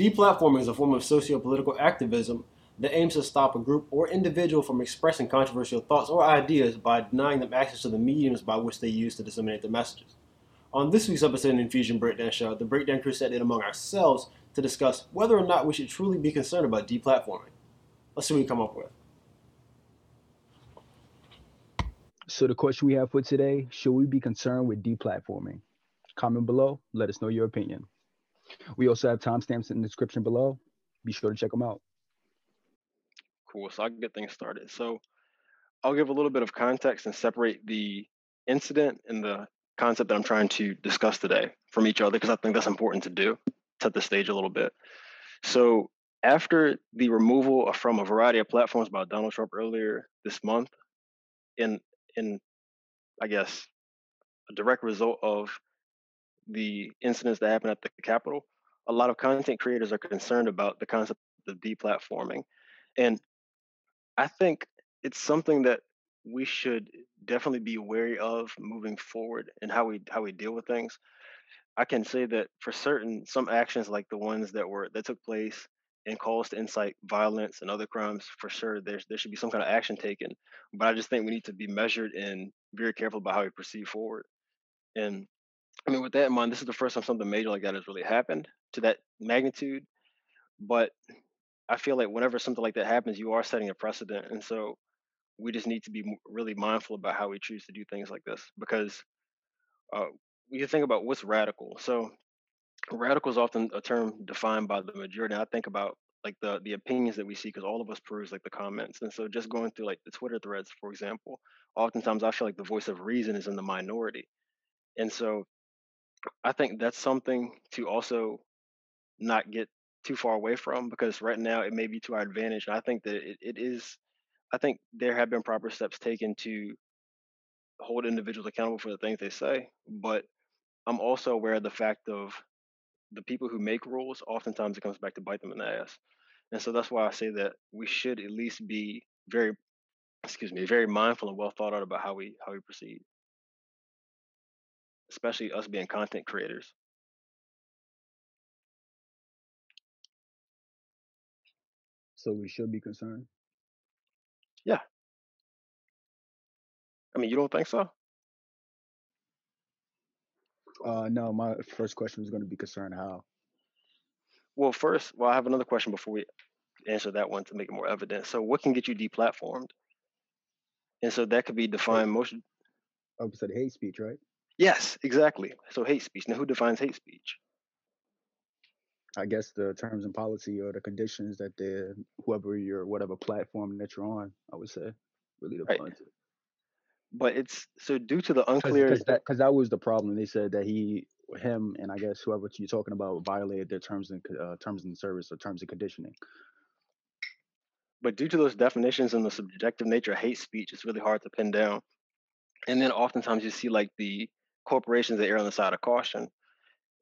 Deplatforming is a form of socio-political activism that aims to stop a group or individual from expressing controversial thoughts or ideas by denying them access to the mediums by which they use to disseminate their messages. On this week's episode of Infusion Breakdown Show, the Breakdown crew sat in among ourselves to discuss whether or not we should truly be concerned about deplatforming. Let's see what we come up with. So the question we have for today, should we be concerned with deplatforming? Comment below, let us know your opinion. We also have timestamps in the description below. Be sure to check them out. Cool. So I'll get things started. So I'll give a little bit of context and separate the incident and the concept that I'm trying to discuss today from each other because I think that's important to do, set the stage a little bit. So after the removal from a variety of platforms by Donald Trump earlier this month, in in I guess a direct result of the incidents that happened at the Capitol, a lot of content creators are concerned about the concept of deplatforming. And I think it's something that we should definitely be wary of moving forward and how we how we deal with things. I can say that for certain, some actions like the ones that were that took place and calls to incite violence and other crimes, for sure, there's there should be some kind of action taken. But I just think we need to be measured and very careful about how we proceed forward. And I mean, with that in mind, this is the first time something major like that has really happened to that magnitude. But I feel like whenever something like that happens, you are setting a precedent, and so we just need to be really mindful about how we choose to do things like this because uh, you think about what's radical. So radical is often a term defined by the majority. And I think about like the the opinions that we see because all of us peruse like the comments, and so just going through like the Twitter threads, for example, oftentimes I feel like the voice of reason is in the minority, and so I think that's something to also not get too far away from because right now it may be to our advantage. I think that it, it is, I think there have been proper steps taken to hold individuals accountable for the things they say. But I'm also aware of the fact of the people who make rules, oftentimes it comes back to bite them in the ass. And so that's why I say that we should at least be very, excuse me, very mindful and well thought out about how we how we proceed especially us being content creators. So we should be concerned. Yeah. I mean, you don't think so? Uh, no, my first question was going to be concerned how. Well, first, well, I have another question before we answer that one to make it more evident. So, what can get you deplatformed? And so that could be defined most. I said hate speech, right? Yes, exactly. So hate speech. Now, who defines hate speech? I guess the terms and policy or the conditions that the whoever your whatever platform that you're on, I would say, really defines right. it. But it's so due to the unclear because that, that, was the problem. They said that he, him, and I guess whoever you're talking about violated their terms and uh, terms and service or terms and conditioning. But due to those definitions and the subjective nature of hate speech, it's really hard to pin down. And then oftentimes you see like the corporations that err on the side of caution.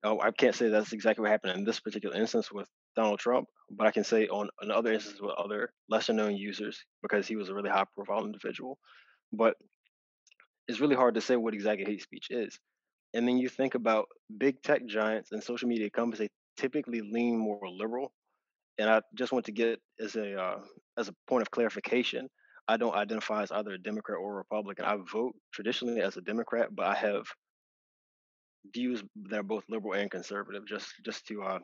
Oh, I can't say that's exactly what happened in this particular instance with Donald Trump, but I can say on, on other instances with other lesser known users because he was a really high profile individual. But it's really hard to say what exactly hate speech is. And then you think about big tech giants and social media companies, they typically lean more liberal. And I just want to get as a uh, as a point of clarification, I don't identify as either a Democrat or a Republican. I vote traditionally as a Democrat, but I have views that are both liberal and conservative, just just to uh,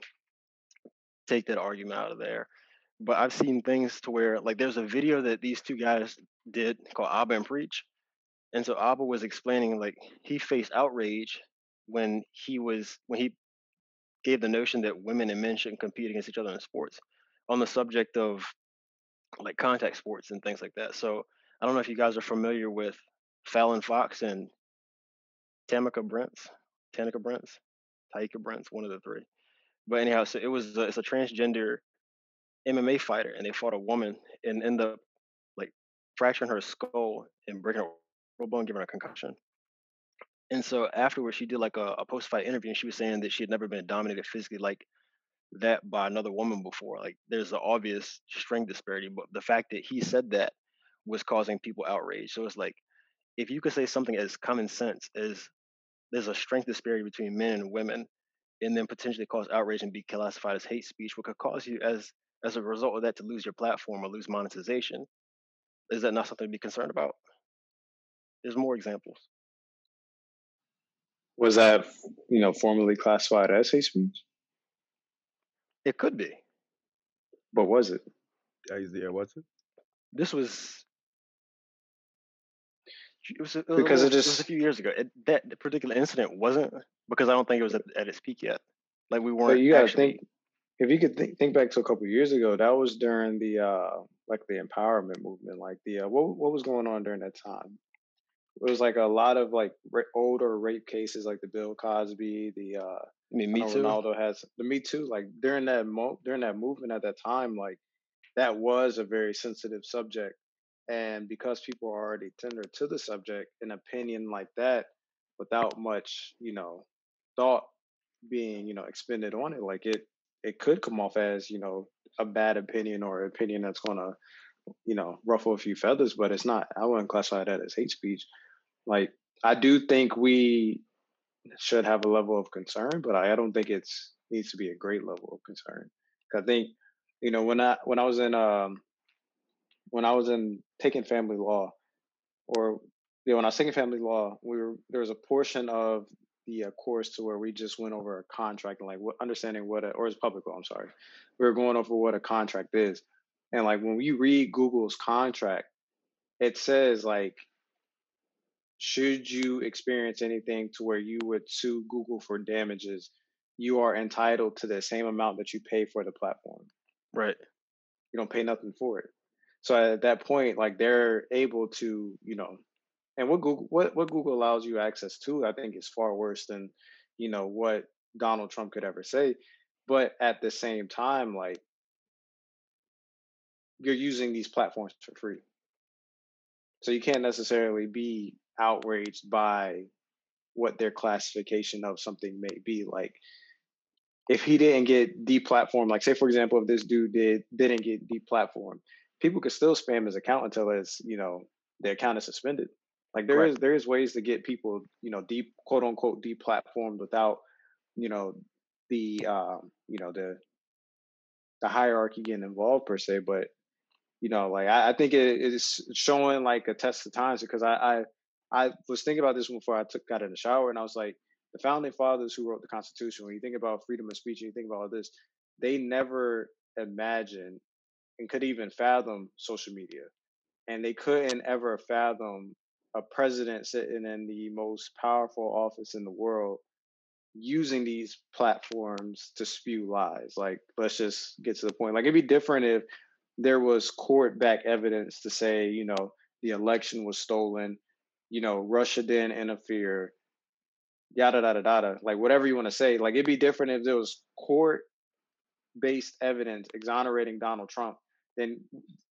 take that argument out of there. But I've seen things to where like there's a video that these two guys did called Abba and Preach. And so Abba was explaining like he faced outrage when he was when he gave the notion that women and men shouldn't compete against each other in sports on the subject of like contact sports and things like that. So I don't know if you guys are familiar with Fallon Fox and Tamika Brents. Tanika Brents, Taika Brents, one of the three. But anyhow, so it was a, it's a transgender MMA fighter, and they fought a woman and end up like fracturing her skull and breaking her rib bone, giving her a concussion. And so afterwards, she did like a, a post-fight interview, and she was saying that she had never been dominated physically like that by another woman before. Like there's an obvious strength disparity, but the fact that he said that was causing people outrage. So it's like if you could say something as common sense as there's a strength disparity between men and women, and then potentially cause outrage and be classified as hate speech, what could cause you as as a result of that to lose your platform or lose monetization. Is that not something to be concerned about? There's more examples. Was that you know formally classified as hate speech? It could be. But was it? Yeah, was it? This was. It was, it was Because it little- it was just- a few years ago. It, that particular incident wasn't because I don't think it was at, at its peak yet. Like we weren't. But you gotta actually, think if you could think, think back to a couple years ago, that was during the uh like the empowerment movement, like the uh, what what was going on during that time? It was like a lot of like older rape cases, like the Bill Cosby, the uh I mean, Me Too. Ronaldo has the Me Too. Like during that mo during that movement at that time, like that was a very sensitive subject, and because people are already tender to the subject, an opinion like that, without much you know thought being you know expended on it, like it it could come off as you know a bad opinion or opinion that's gonna you know ruffle a few feathers, but it's not. I wouldn't classify that as hate speech. Like I do think we should have a level of concern, but I, I don't think it's needs to be a great level of concern. I think, you know, when I when I was in um when I was in taking family law, or you know, when I was taking family law, we were there was a portion of the uh, course to where we just went over a contract and like what understanding what a or it's public law. I'm sorry, we were going over what a contract is, and like when we read Google's contract, it says like should you experience anything to where you would sue Google for damages, you are entitled to the same amount that you pay for the platform. Right. You don't pay nothing for it. So at that point, like they're able to, you know, and what Google what, what Google allows you access to, I think is far worse than, you know, what Donald Trump could ever say. But at the same time, like you're using these platforms for free. So you can't necessarily be outraged by what their classification of something may be. Like if he didn't get deplatformed, like say for example, if this dude did didn't get deplatformed, people could still spam his account until it's you know their account is suspended. Like there is Correct. there is ways to get people you know deep quote unquote deplatformed without you know the um you know the the hierarchy getting involved per se, but you know, like I, I think it is showing like a test of times because I, I I was thinking about this before I took got in the shower and I was like, the founding fathers who wrote the Constitution, when you think about freedom of speech and you think about all this, they never imagined and could even fathom social media. And they couldn't ever fathom a president sitting in the most powerful office in the world using these platforms to spew lies. Like, let's just get to the point. Like, it'd be different if there was court back evidence to say, you know, the election was stolen, you know, Russia didn't interfere, yada yada yada. Like whatever you want to say. Like it'd be different if there was court based evidence exonerating Donald Trump. Then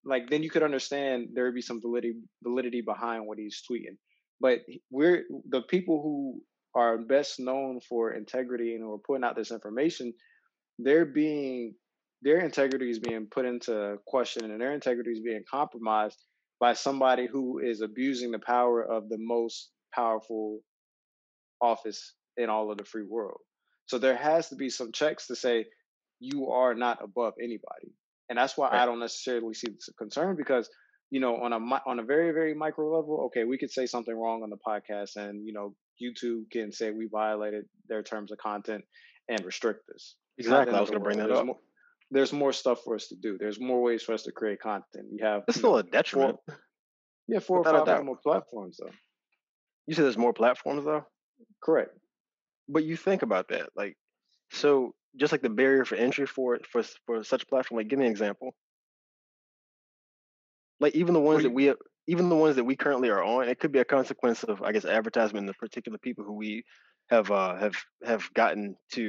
like then you could understand there would be some validity validity behind what he's tweeting. But we're the people who are best known for integrity and who are putting out this information, they're being their integrity is being put into question and their integrity is being compromised by somebody who is abusing the power of the most powerful office in all of the free world. So there has to be some checks to say you are not above anybody, and that's why I don't necessarily see the concern because you know on a on a very very micro level, okay, we could say something wrong on the podcast, and you know YouTube can say we violated their terms of content and restrict us. It's not the Exactly. I was going to bring that There's up. more, there's more stuff for us to do. There's more ways for us to create content. You have It's you still know, a detriment. four, yeah, four or Without a five more platforms though. You said there's more platforms though, Correct. but you think about that, like, so just like the barrier for entry for for for such a platform. Like, give me an example. Like even the ones Well, that we even the ones that we currently are on, it could be a consequence of I guess advertisement. In the particular people who we have uh have have gotten to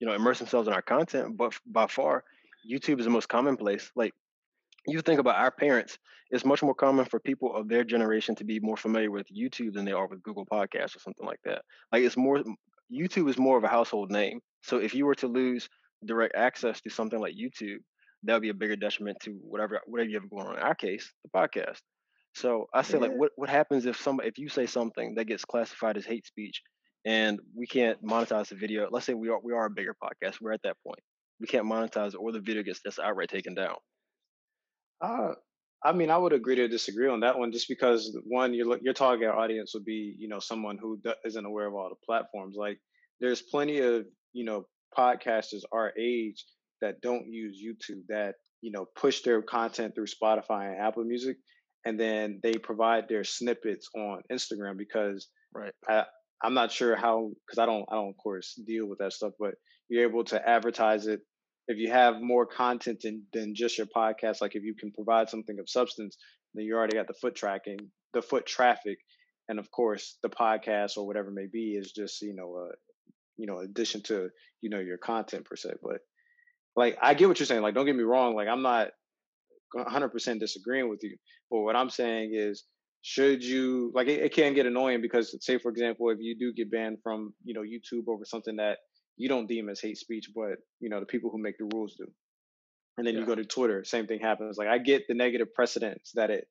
you know immerse themselves in our content, but f- by far, YouTube is the most commonplace. Like you think about our parents, it's much more common for people of their generation to be more familiar with YouTube than they are with Google Podcasts or something like that. Like it's more YouTube is more of a household name. So if you were to lose direct access to something like YouTube, that would be a bigger detriment to whatever whatever you have going on. In our case, the podcast. So I say like what what happens if some if you say something that gets classified as hate speech and we can't monetize the video. Let's say we are we are a bigger podcast. We're at that point. We can't monetize it, or the video gets just outright taken down. Uh, I mean, I would agree to disagree on that one, just because one, your your target audience would be, you know, someone who isn't aware of all the platforms. Like, there's plenty of, you know, podcasters our age that don't use YouTube that you know push their content through Spotify and Apple Music, and then they provide their snippets on Instagram because right. I, I'm not sure how because I don't I don't of course deal with that stuff, but you're able to advertise it if you have more content than, than just your podcast. Like if you can provide something of substance, then you already got the foot tracking, the foot traffic, and of course the podcast or whatever may be is just you know a you know addition to you know your content per se. But like I get what you're saying. Like don't get me wrong. Like I'm not 100% disagreeing with you, but what I'm saying is should you like it, it, can get annoying because say for example if you do get banned from you know youtube over something that you don't deem as hate speech but you know the people who make the rules do and then yeah. you go to twitter same thing happens like i get the negative precedents that it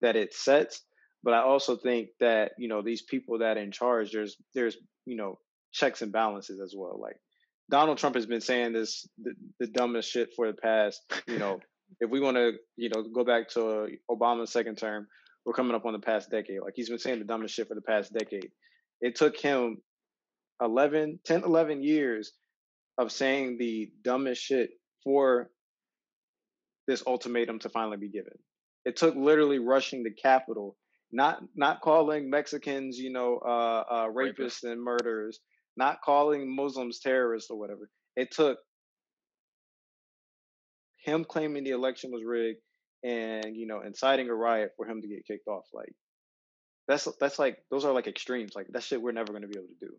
that it sets but i also think that you know these people that in charge there's there's you know checks and balances as well like donald trump has been saying this the, the dumbest shit for the past you know if we want to, you know, go back to Obama's second term, we're coming up on the past decade. Like he's been saying the dumbest shit for the past decade. It took him 11, 10, 11 years of saying the dumbest shit for this ultimatum to finally be given. It took literally rushing the Capitol, not not calling Mexicans, you know, uh, uh, rapists and murderers, not calling Muslims terrorists or whatever. It took him claiming the election was rigged and you know inciting a riot for him to get kicked off like that's that's like those are like extremes like that shit we're never going to be able to do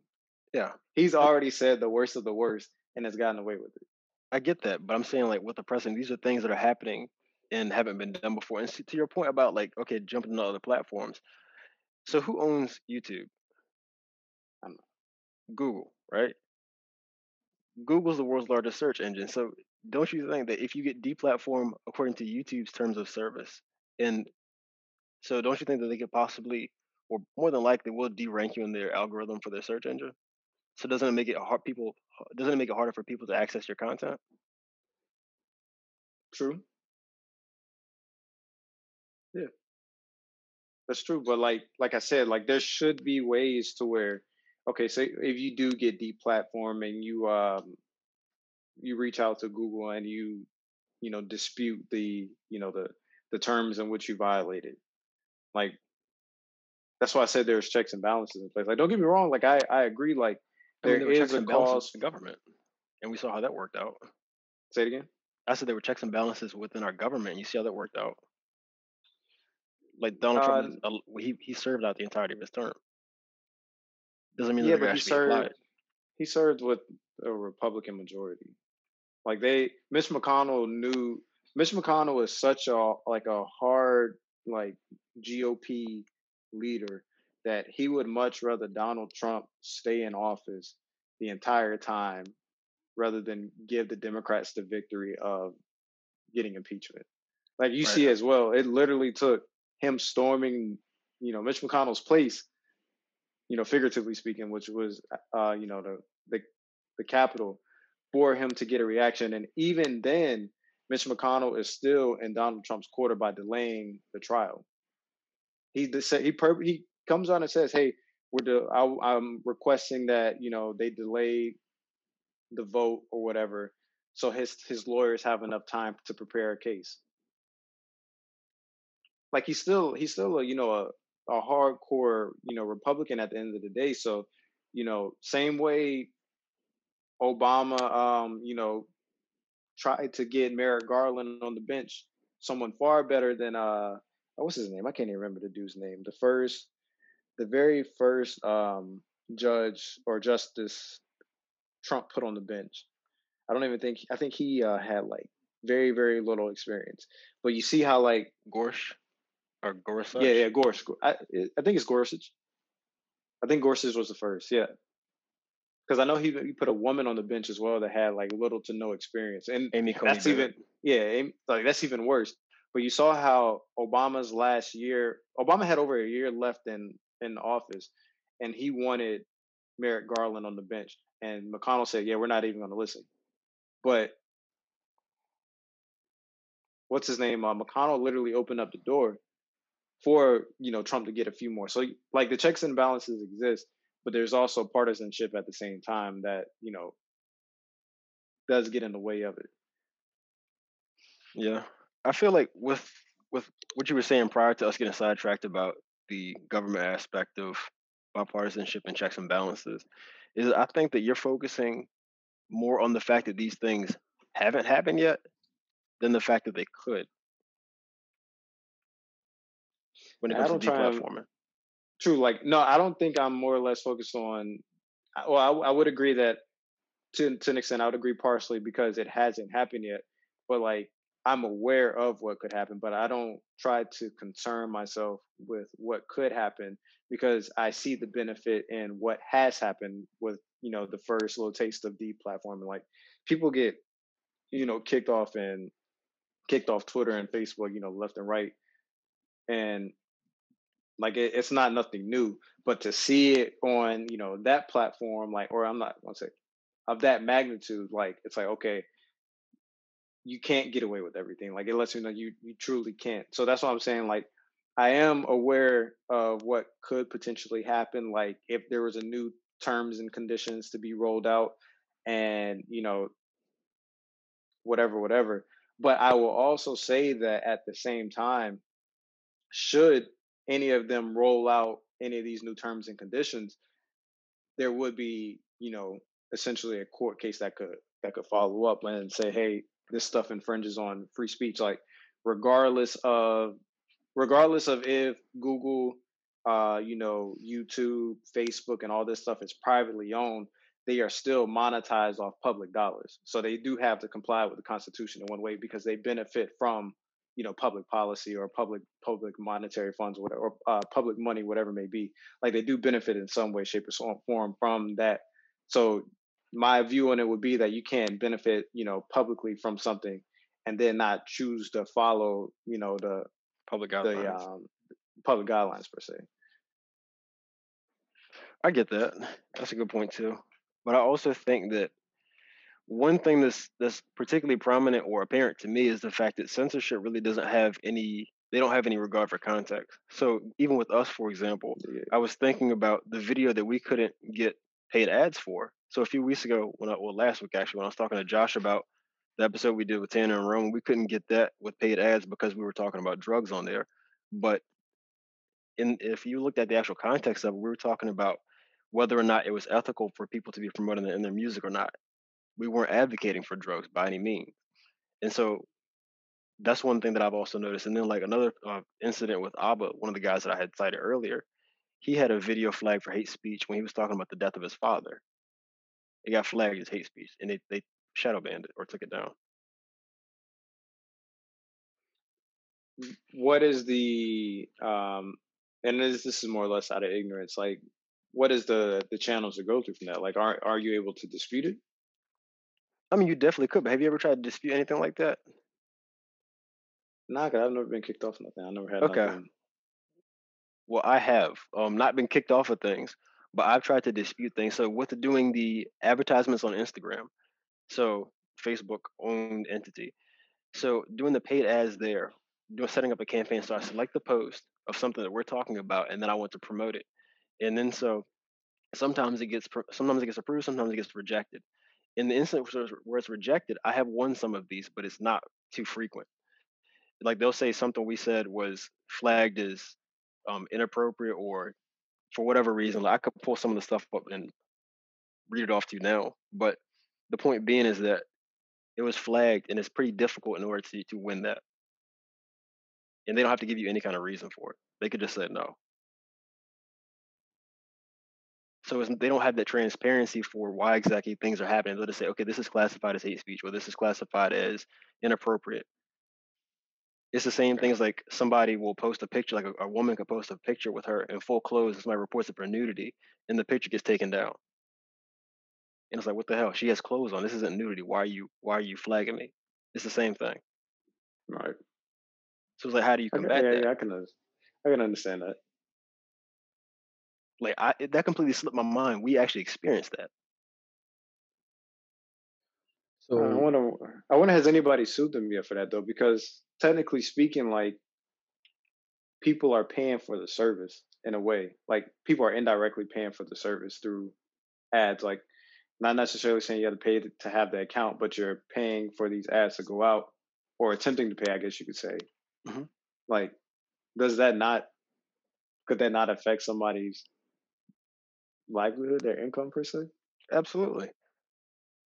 yeah. He's already said the worst of the worst and has gotten away with it. I get that but i'm saying like with the president these are things that are happening and haven't been done before and to your point about like okay jumping to other platforms so who owns youtube? Google right? Google's the world's largest search engine so don't you think that if you get deplatformed according to YouTube's terms of service, and so don't you think that they could possibly, or more than likely, will derank you in their algorithm for their search engine? So doesn't it make it hard people? Doesn't it make it harder for people to access your content? True. Yeah, that's true. But like, like I said, like there should be ways to where, okay, so if you do get deplatformed and you um you reach out to Google and you you know dispute the you know the the terms in which you violated. Like that's why I said there's checks and balances in place. Like don't get me wrong, like I I agree like I mean, there is a cause the government. And we saw how that worked out. Say it again. I said there were checks and balances within our government. And you see how that worked out. Like Donald uh, Trump, uh, he he served out the entirety of his term. Doesn't mean yeah, but he served. He served with a Republican majority. Like they, Mitch McConnell knew. Mitch McConnell is such a like a hard like GOP leader that he would much rather Donald Trump stay in office the entire time rather than give the Democrats the victory of getting impeachment. Like you right. see as well, it literally took him storming, you know, Mitch McConnell's place, you know, figuratively speaking, which was, uh, you know, the the the Capitol, for him to get a reaction. And even then, Mitch McConnell is still in Donald Trump's quarter by delaying the trial. He said he he comes on and says, "Hey, we're de- I, I'm requesting that you know they delay the vote or whatever, so his his lawyers have enough time to prepare a case." Like he's still he's still a you know a a hardcore you know Republican at the end of the day. So you know same way Obama, um, you know, tried to get Merrick Garland on the bench, someone far better than uh, oh, what's his name? I can't even remember the dude's name. The first, the very first um, judge or justice Trump put on the bench. I don't even think I think he uh, had like very very little experience. But you see how like Gorsh or Gorsuch? Yeah, yeah, Gorsh. I I think it's Gorsuch. I think Gorsuch was the first. Yeah because I know he he put a woman on the bench as well that had like little to no experience, and Amy Coney that's even yeah, like that's even worse. But you saw how Obama's last year, Obama had over a year left in in the office, and he wanted Merrick Garland on the bench, and McConnell said, "Yeah, we're not even going to listen." But what's his name? Uh, McConnell literally opened up the door for you know Trump to get a few more. So like the checks and balances exist, but there's also partisanship at the same time that you know does get in the way of it. Yeah, I feel like with with what you were saying prior to us getting sidetracked about the government aspect of bipartisanship and checks and balances, is I think that you're focusing more on the fact that these things haven't happened yet than the fact that they could. When it comes to don't try and deplatforming. true. Like no, I don't think I'm more or less focused on. I- Well, I, I would agree that to to an extent, I would agree partially because it hasn't happened yet. But like I'm aware of what could happen, but I don't try to concern myself with what could happen because I see the benefit in what has happened with you know the first little taste of deplatforming. Like people get you know kicked off and kicked off Twitter and Facebook, you know, left and right, and like it, it's not nothing new. But to see it on you know that platform, like, or I'm not gonna say of that magnitude, like it's like okay, you can't get away with everything. Like it lets you know you you truly can't. So that's what I'm saying like I am aware of what could potentially happen. Like if there was a new terms and conditions to be rolled out, and you know whatever, whatever. But I will also say that at the same time, should any of them roll out any of these new terms and conditions, there would be, you know, essentially a court case that could that could follow up and say, hey, this stuff infringes on free speech. Like regardless of regardless of if Google, uh, you know, YouTube, Facebook, and all this stuff is privately owned, they are still monetized off public dollars. So they do have to comply with the Constitution in one way because they benefit from, you know, public policy or public public monetary funds or whatever, or uh, public money, whatever may be. Like they do benefit in some way, shape, or form from that. So my view on it would be that you can't benefit, you know, publicly from something and then not choose to follow, you know, the Public the guidelines. um, public guidelines per se. I get that. That's a good point too. But I also think that one thing that's that's particularly prominent or apparent to me is the fact that censorship really doesn't have any they don't have any regard for context. So even with us, for example, Yeah. I was thinking about the video that we couldn't get paid ads for. So a few weeks ago, when I well last week actually, when I was talking to Josh about the episode we did with Tanner and Rome, we couldn't get that with paid ads because we were talking about drugs on there. But in if you looked at the actual context of it, we were talking about whether or not it was ethical for people to be promoting in their music or not. We weren't advocating for drugs by any means. And so that's one thing that I've also noticed. And then like another uh, incident with Abba, one of the guys that I had cited earlier, he had a video flagged for hate speech when he was talking about the death of his father. It got flagged as hate speech, and they they shadow banned it or took it down. What is the um, and this this is more or less out of ignorance. Like, what is the the channels to go through from that? Like, are are you able to dispute it? I mean, you definitely could, but have you ever tried to dispute anything like that? Nah, cause I've never been kicked off nothing. I never had Okay. nothing. Well, I have um not been kicked off of things, but I've tried to dispute things. So with doing the advertisements on Instagram, so Facebook owned entity, so doing the paid ads there, doing setting up a campaign. So I select the post of something that we're talking about, and then I want to promote it. And then so sometimes it gets sometimes it gets approved, sometimes it gets rejected. In the instance where it's rejected, I have won some of these, but it's not too frequent. Like they'll say something we said was flagged as um, inappropriate or for whatever reason. Like I could pull some of the stuff up and read it off to you now. But the point being is that it was flagged and it's pretty difficult in order to, to win that. And they don't have to give you any kind of reason for it. They could just say no. So they don't have that transparency for why exactly things are happening. They'll just say, okay, this is classified as hate speech or this is classified as inappropriate. It's the same things like somebody will post a picture, like a, a woman could post a picture with her in full clothes, and somebody reports it for nudity, and the picture gets taken down. And it's like, what the hell? She has clothes on. This isn't nudity. Why are you why are you flagging me? It's the same thing. Right. So it's like, how do you combat Yeah, that? yeah. I can. I can understand that. Like I that completely slipped my mind. We actually experienced that. I So wonder. I wonder has anybody sued them yet for that though? Because technically speaking, like people are paying for the service in a way. Like people are indirectly paying for the service through ads. Like not necessarily saying you have to pay to to have the account, but you're paying for these ads to go out or attempting to pay. I guess you could say. Mhm. Like, does that not? Could that not affect somebody's livelihood, their income per se? Absolutely.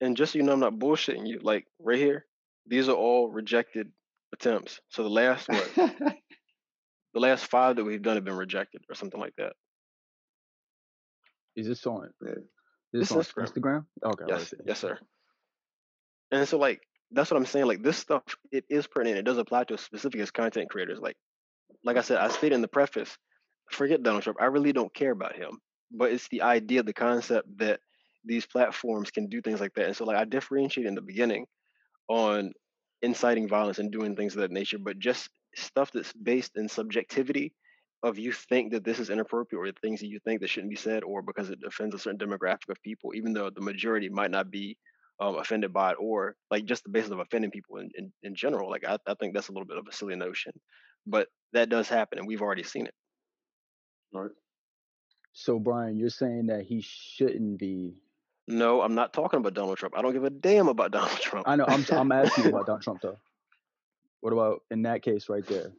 And just so you know, I'm not bullshitting you. Like right here, these are all rejected attempts. So the last what? the last five that we've done have been rejected or something like that. is this on? Yeah. Is this It's on Instagram. Instagram? Okay. Yes, yes, sir. And so like that's what I'm saying. Like this stuff, it is pertinent. It does apply to us specific as content creators. Like, like I said, I stated in the preface, forget Donald Trump. I really don't care about him. But it's the idea, the concept that these platforms can do things like that. And so like I differentiate in the beginning on inciting violence and doing things of that nature, but just stuff that's based in subjectivity of you think that this is inappropriate or things that you think that shouldn't be said or because it offends a certain demographic of people, even though the majority might not be um, offended by it or like just the basis of offending people in, in, in general. Like I, I think that's a little bit of a silly notion, but that does happen and we've already seen it. Right. So Brian, you're saying that he shouldn't be. No, I'm not talking about Donald Trump. I don't give a damn about Donald Trump. I know. I'm I'm asking about Donald Trump though. What about in that case right there?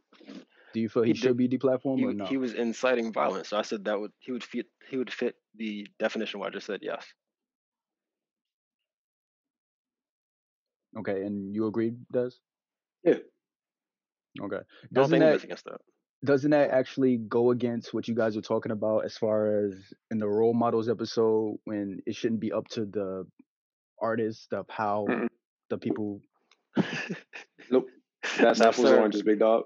Do you feel he, He should did- be deplatformed he, or no? he was inciting violence. So I said that would he would fit he would fit the definition I just said. Yes. Okay, and you agreed, Des? Yeah. Okay. Doesn't that against that. Doesn't that actually go against what you guys were talking about as far as in the role models episode when it shouldn't be up to the artist of how Mm-mm. the people Nope. That's No, apples sir. and oranges, big dog.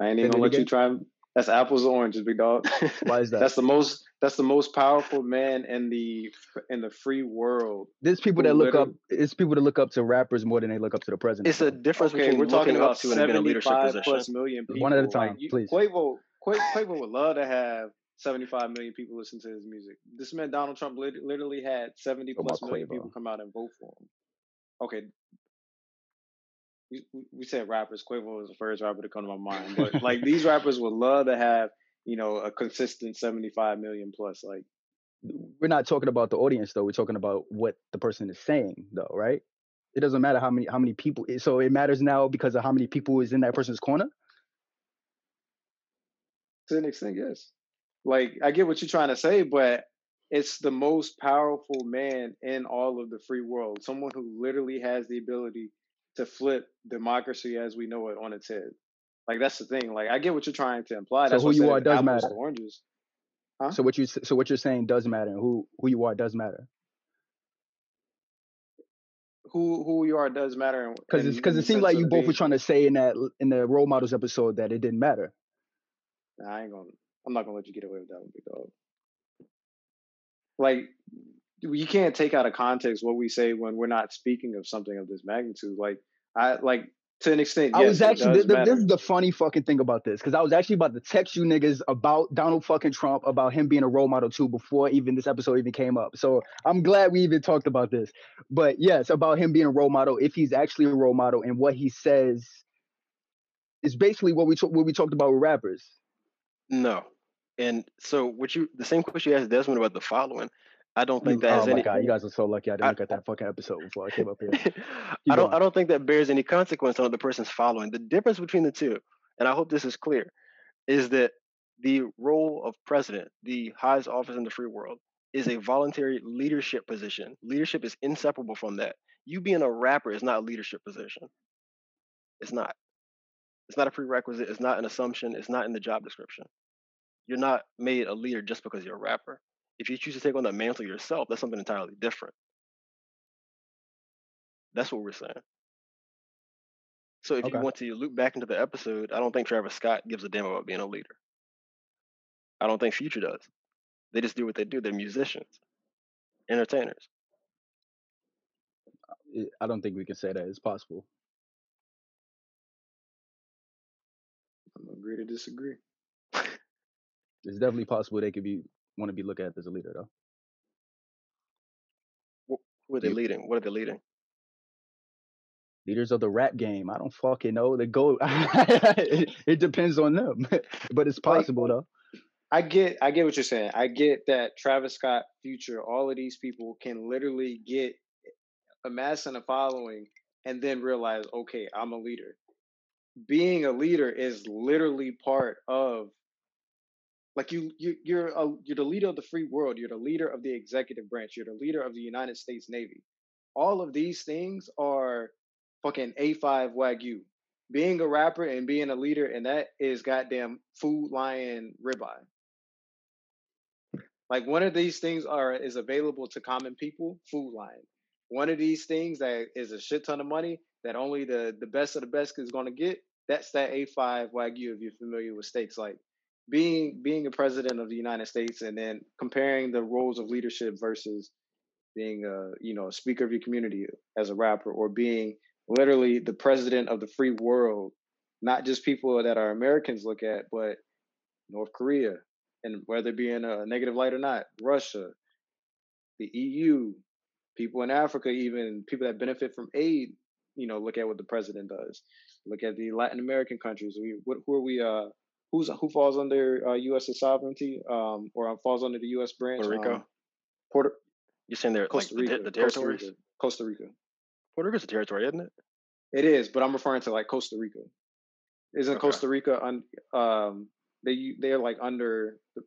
I ain't even that gonna let you again? try. That's apples and oranges, big dog. why is that? That's the most. That's the most powerful man in the in the free world. There's people that look up it's people that look up to rappers more than they look up to the president. It's a difference Okay, between we're talking about to and a leadership seventy-five position. plus million people. One at a Like, time, you- please. Quavo, Qua- Quavo would love to have seventy-five million people listen to his music. This man Donald Trump lit- literally had seventy What plus about million Quavo? people come out and vote for him. Okay. We, we- we said rappers. Quavo was the first rapper to come to my mind, but like these rappers would love to have you know a consistent seventy-five million plus. Like We're not talking about the audience though. We're talking about what the person is saying though, right? It doesn't matter how many how many people. So it matters now because of how many people is in that person's corner. to an extent, yes. Like I get what you're trying to say, but it's the most powerful man in all of the free world. Someone who literally has the ability to flip democracy as we know it on its head. Like that's the thing. Like I get what you're trying to imply. So That's who you are does matter. Oranges. Huh? So what you so what you're saying does matter, and who who you are does matter. Who who you are does matter. Because it's because it seemed like you both were trying to say in that in the role models episode that it didn't matter. Nah, I ain't gonna. I'm not gonna let you get away with that one, big dog. Like, you can't take out of context what we say when we're not speaking of something of this magnitude. Like, I like to an extent. I yes, was actually does th- th- this is the funny fucking thing about this because I was actually about to text you niggas about Donald fucking Trump about him being a role model too before even this episode even came up. So I'm glad we even talked about this. But yes, about him being a role model if he's actually a role model and what he says is basically what we t- what we talked about with rappers. No. And so what you the same question you asked Desmond about the following, I don't think You- that oh has my any god, you guys are so lucky I didn't I- look at that fucking episode before I came up here. I don't. I don't think that bears any consequence on what the person's following. The difference between the two, and I hope this is clear, is that the role of president, the highest office in the free world, is a voluntary leadership position. Leadership is inseparable from that. You being a rapper is not a leadership position. It's not. It's not a prerequisite. It's not an assumption. It's not in the job description. You're not made a leader just because you're a rapper. If you choose to take on that mantle yourself, that's something entirely different. That's what we're saying. So if Okay. you want to loop back into the episode, I don't think Travis Scott gives a damn about being a leader. I don't think Future does. They just do what they do. They're musicians, entertainers. I don't think we can say that it's possible. I'm gonna agree to disagree. It's definitely possible they could be want to be looked at as a leader though. Who are they leading? What are they leading? Leaders of the rap game. I don't fucking know. They go. it, it depends on them, but it's Like- possible though. I get I get what you're saying. I get that Travis Scott, Future, all of these people can literally get amassing a following and then realize, okay, I'm a leader. Being a leader is literally part of like you you you're a, you're the leader of the free world. You're the leader of the executive branch. You're the leader of the United States Navy. All of these things are fucking A5 Wagyu. Being a rapper and being a leader, and that is goddamn food lion ribeye. Like one of these things are is available to common people, food line. One of these things that is a shit ton of money that only the the best of the best is to get. That's that A5 Wagyu if you're familiar with steaks. Like being being a president of the United States and then comparing the roles of leadership versus being a you know a speaker of your community as a rapper or being literally the president of the free world, not just people that our Americans look at, but North Korea, and whether it be in a negative light or not, Russia, the EU, people in Africa, even people that benefit from aid, you know, look at what the president does. Look at the Latin American countries. We, what, who are we? Uh, who's who falls under uh, U.S. sovereignty, um, or falls under the U.S. branch? Puerto Rico? Um, Puerto You're saying they're Costa the, Rica. the Costa territories? Rica. Costa Rica. Puerto Rico's a territory, isn't it? It is, but I'm referring to like Costa Rica. Isn't Okay. Costa Rica un, um they they're like under the,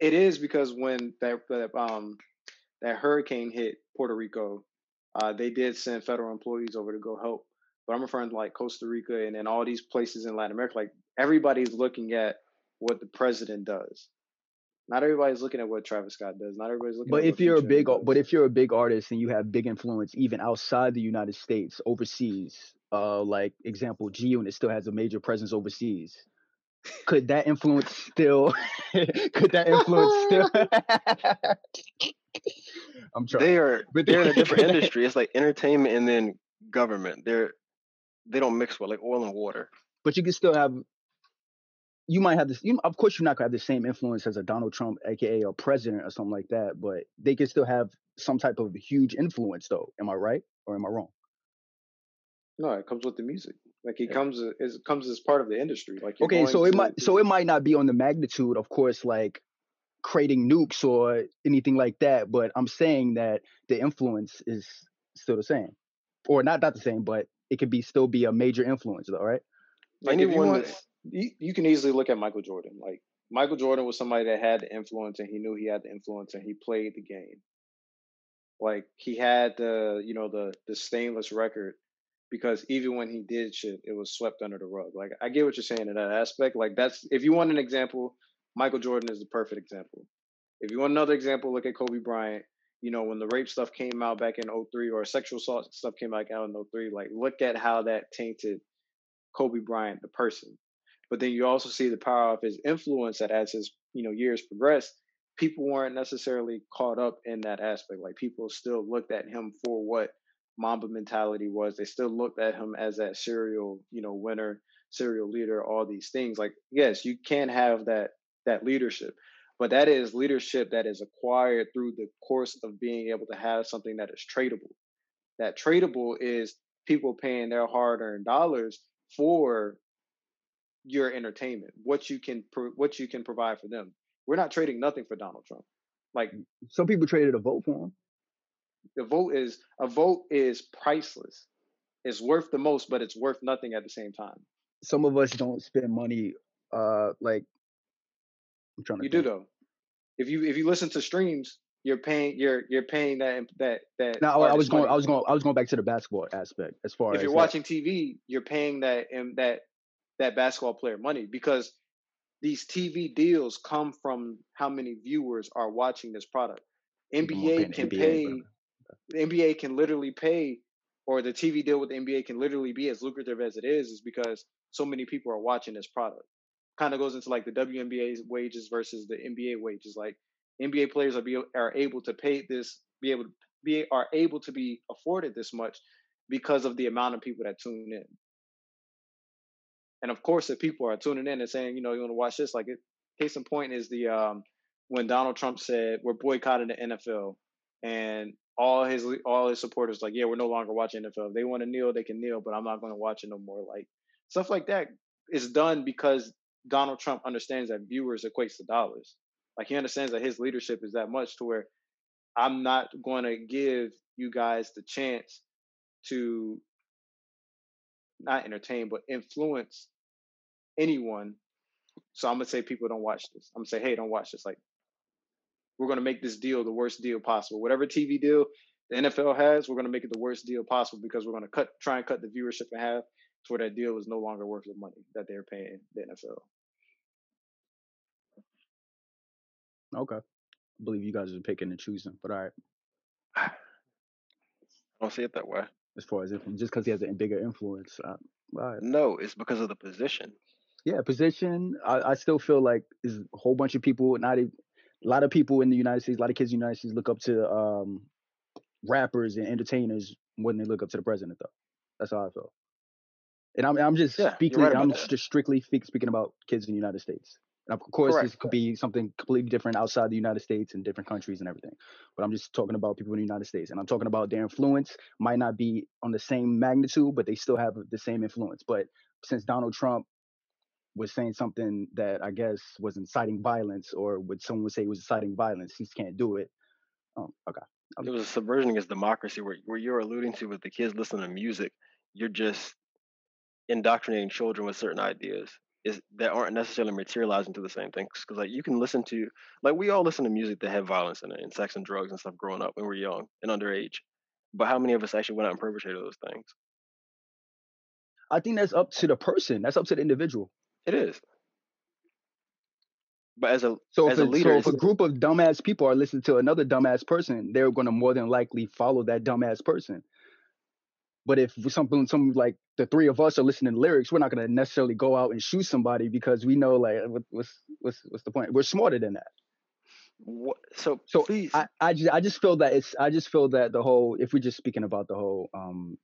it is because when that, that um that hurricane hit Puerto Rico, uh they did send federal employees over to go help. But I'm referring to like Costa Rica and then all these places in Latin America. Like everybody's looking at what the president does. Not everybody's looking at what Travis Scott does. Not everybody's looking. But at if what you're a big, does. but if you're a big artist and you have big influence even outside the United States, overseas, uh, like example, G Unit still has a major presence overseas. Could that influence still? could that influence still? I'm trying. They are But they're in a different industry. It's like entertainment and then government. They're they don't mix well, like oil and water. but you can still have. You might have this. You, of course, you're not gonna have the same influence as a Donald Trump, aka a president or something like that. But they can still have some type of huge influence, though. Am I right or am I wrong? no, it comes with the music. Like it Yeah. comes it comes as part of the industry. Like okay so it might so it might not be on the magnitude of course like creating nukes or anything like that but i'm saying that the influence is still the same or not not the same but it could be still be a major influence though right Like if you Anyone want, you, you can easily look at Michael Jordan. Like Michael Jordan was somebody that had the influence, and he knew he had the influence, and he played the game. Like he had the, you know, the the stainless record, because even when he did shit, it was swept under the rug. Like I get what you're saying in that aspect. Like that's if you want an example, Michael Jordan is the perfect example. If you want another example, look at Kobe Bryant. You know, when the rape stuff came out back in 03 or sexual assault stuff came back out in 03, like look at how that tainted Kobe Bryant, the person. But then you also see the power of his influence that as his, you know, years progressed, people weren't necessarily caught up in that aspect. Like people still looked at him for what Mamba mentality was. They still looked at him as that serial, you know, winner, serial leader, all these things. Like, yes, you can have that that leadership, but that is leadership that is acquired through the course of being able to have something that is tradable. That tradable is people paying their hard-earned dollars for your entertainment, what you can pro- what you can provide for them. We're not trading nothing for Donald Trump. Like some people traded a vote for him the vote is a vote is priceless. It's worth the most, but it's worth nothing at the same time. some of us don't spend money uh like i'm trying to You do though. If you if you listen to streams, you're paying you're you're paying that that that. now I- was going money. I was going I was going back to the basketball aspect as far as if as you're watching TV, you're paying that and that that basketball player money because these TV deals come from how many viewers are watching this product. NBA can NBA, pay the NBA can literally pay or the TV deal with the NBA can literally be as lucrative as it is is because so many people are watching this product. Kind of goes into like the WNBA's wages versus the NBA wages. Like NBA players are be are able to pay this be able to be are able to be afforded this much because of the amount of people that tune in. And of course, if people are tuning in and saying, you know, you want to watch this, like it, case in point is the um when Donald Trump said we're boycotting the NFL, and all his all his supporters like, yeah, we're no longer watching NFL. If they want to kneel, they can kneel, but I'm not going to watch it no more. Like stuff like that is done because Donald Trump understands that viewers equates to dollars. Like he understands that his leadership is that much to where I'm not going to give you guys the chance to not entertain but influence anyone. So I'm gonna say people don't watch this. I'm gonna say, hey, don't watch this. Like we're going to make this deal the worst deal possible. Whatever TV deal the NFL has, we're going to make it the worst deal possible because we're going to cut, try and cut the viewership in half to where that deal is no longer worth the money that they're paying the NFL. Okay. I believe you guys are picking and choosing, but all right. I don't see it that way. As far as if just because he has a bigger influence, uh, right. No, it's because of the position. Yeah, position. I, I still feel like is a whole bunch of people, not even a lot of people in the United States, a lot of kids in the United States look up to um, rappers and entertainers more than they look up to the president, though. That's how I feel. And I'm I'm just Yeah, speaking. right I'm just strictly speaking about kids in the United States. And of course, Correct. this could be something completely different outside the United States and different countries and everything. But I'm just talking about people in the United States, and I'm talking about their influence might not be on the same magnitude, but they still have the same influence. But since Donald Trump was saying something that I guess was inciting violence, or would someone would say he was inciting violence, he can't do it. Um, okay. It was a subversion against democracy where, where you're alluding to with the kids listening to music, you're just indoctrinating children with certain ideas is that aren't necessarily materializing to the same things. Because like you can listen to like we all listen to music that have violence in it and sex and drugs and stuff growing up when we're young and underage. But how many of us actually went out and perpetrated those things? I think that's up to the person. That's up to the individual. It is. But as a So As if, a, leader, so if a group of dumbass people are listening to another dumbass person, they're going to more than likely follow that dumbass person. But if something, some like the three of us are listening to lyrics, we're not going to necessarily go out and shoot somebody because we know like what, what's what's what's the point? We're smarter than that. what so, So please I, I just I just feel that it's I just feel that the whole if we're just speaking about the whole um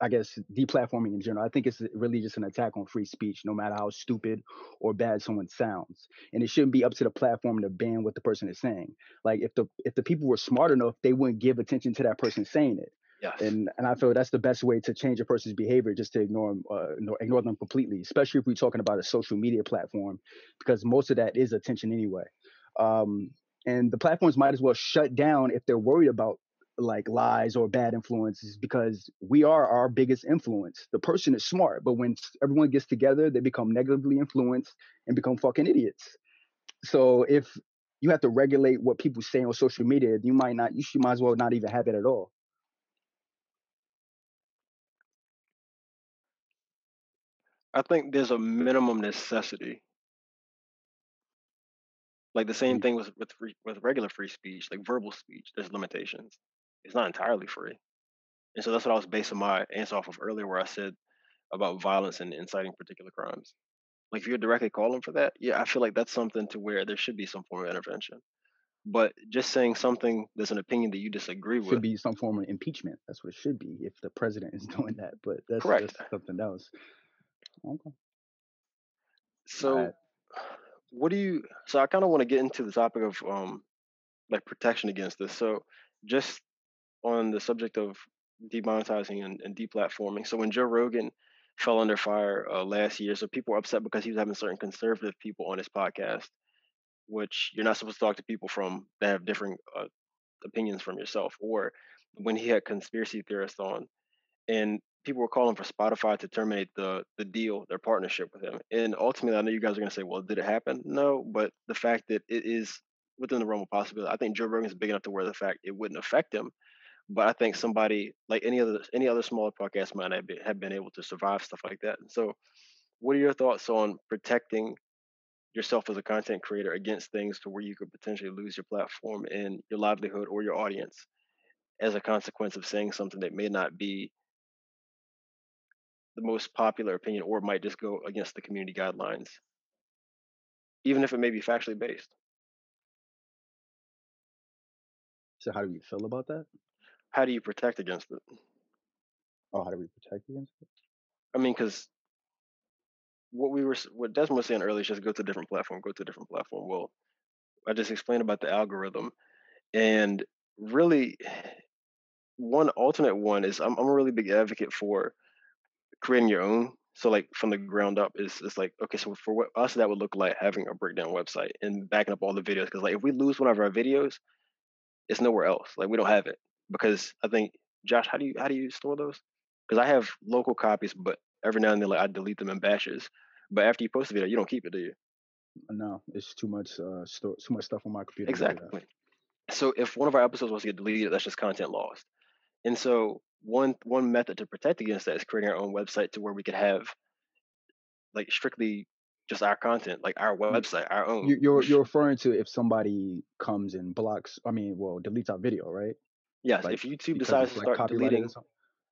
I guess deplatforming in general, I think it's really just an attack on free speech, no matter how stupid or bad someone sounds. And it shouldn't be up to the platform to ban what the person is saying. Like if the if the people were smart enough, they wouldn't give attention to that person saying it. Yes. And and I feel that's the best way to change a person's behavior, just to ignore 'em, uh, ignore them completely. Especially if we're talking about a social media platform, because most of that is attention anyway. Um, and the platforms might as well shut down if they're worried about like lies or bad influences, because we are our biggest influence. The person is smart, but when everyone gets together, they become negatively influenced and become fucking idiots. So if you have to regulate what people say on social media, you might not. You should might as well not even have it at all. I think there's a minimum necessity. Like the same Mm. thing with with free, with regular free speech, like verbal speech. There's limitations. It's not entirely free, and so that's what I was basing my answer off of earlier, where I said about violence and inciting particular crimes. Like if you're directly calling for that, yeah, I feel like that's something to where there should be some form of intervention. But just saying something that's an opinion that you disagree should with, should be some form of impeachment. That's what it should be if the president is doing that. But that's, Correct. that's something else. Okay. so Alright. what do you so i kind of want to get into the topic of um like protection against this so just on the subject of demonetizing and, and deplatforming so when joe rogan fell under fire uh, last year so people were upset because he was having certain conservative people on his podcast which you're not supposed to talk to people from that have different uh, opinions from yourself or when he had conspiracy theorists on and people were calling for Spotify to terminate the the deal, their partnership with him. And ultimately, I know you guys are going to say, "Well, did it happen?" No, but the fact that it is within the realm of possibility, I think Joe Rogan is big enough to where the fact it wouldn't affect him. But I think somebody like any other any other smaller podcast might have been, have been able to survive stuff like that. So, what are your thoughts on protecting yourself as a content creator against things to where you could potentially lose your platform and your livelihood or your audience as a consequence of saying something that may not be the most popular opinion or might just go against the community guidelines, even if it may be factually based. So how do you feel about that? How do you protect against it? Oh, how do we protect against it? I mean, because what we were, what Desmond was saying earlier is just go to a different platform, go to a different platform. Well, I just explained about the algorithm, and really, one alternate one is I'm, I'm a really big advocate for creating your own. So like from the ground up is is like okay. So for what us that would look like having a breakdown website and backing up all the videos because like if we lose one of our videos, it's nowhere else. Like we don't have it because I think Josh, how do you how do you store those? Because I have local copies, but every now and then like I delete them in bashes. But after you post a video, you don't keep it, do you? No, it's too much uh store too much stuff on my computer. to do that. Exactly. So if one of our episodes was to get deleted, that's just content lost. And so one one method to protect against that is creating our own website to where we could have like strictly just our content, like our website, our own. you you're you're referring to if somebody comes and blocks. I mean, well, deletes our video, right? yes, Like if YouTube decides to like start deleting.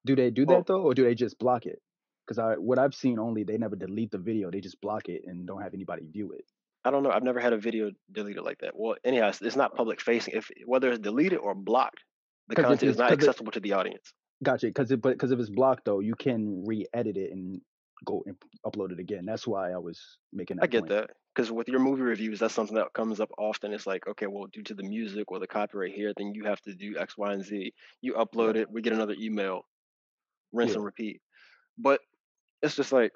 Do they do that well, though, or do they just block it? Because I what I've seen only they never delete the video. They just block it and don't have anybody view it. I don't know. I've never had a video deleted like that. Well, anyhow, it's, it's not public facing. If whether it's deleted or blocked, the content is not because it accessible to the audience. Gotcha. Because it but because if it's blocked though, you can re-edit it and go and upload it again. That's why I was making I get point. that because with your movie reviews, that's something that comes up often. It's like, okay, well, due to the music or the copyright here, then you have to do X, Y, and Z. You upload it, we get another email, rinse yeah. and repeat. But it's just like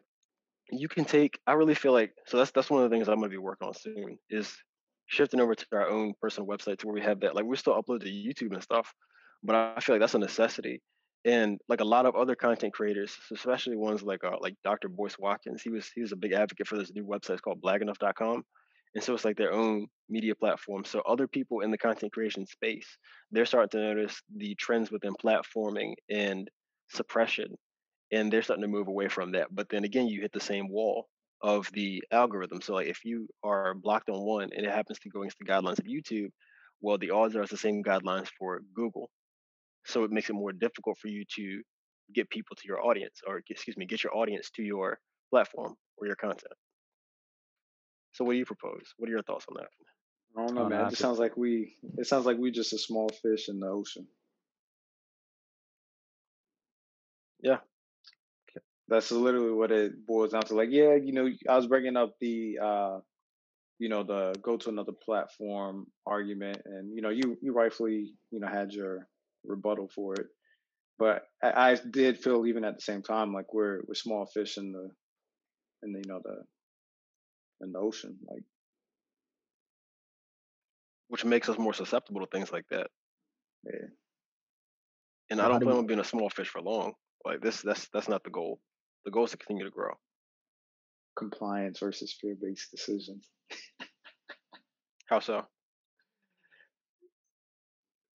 you can take. I really feel like so. That's that's one of the things I'm gonna be working on soon is shifting over to our own personal website to where we have that. Like we still upload to YouTube and stuff, but I feel like that's a necessity. And like a lot of other content creators, especially ones like uh, like Dr. Boyce Watkins, he was he was a big advocate for this new website it's called blagenough.com. And so it's like their own media platform. So other people in the content creation space, they're starting to notice the trends within platforming and suppression and they're starting to move away from that. But then again, you hit the same wall of the algorithm. So like if you are blocked on one and it happens to go against the guidelines of YouTube, well, the odds are it's the same guidelines for Google. So it makes it more difficult for you to get people to your audience, or excuse me, get your audience to your platform or your content. So what do you propose? What are your thoughts on that? I don't know, don't man. I It just sounds like we. It sounds like we just a small fish in the ocean. Yeah, That's literally what it boils down to. Like, yeah, you know, I was bringing up the, uh, you know, the go to another platform argument, and you know, you you rightfully, you know, had your rebuttal for it. But I, I did feel even at the same time like we're we're small fish in the in the you know the in the ocean. Like, which makes us more susceptible to things like that. yeah, And I don't plan on being a small fish for long. Like this, that's that's not the goal. The goal is to continue to grow. compliance versus fear based decisions. How so?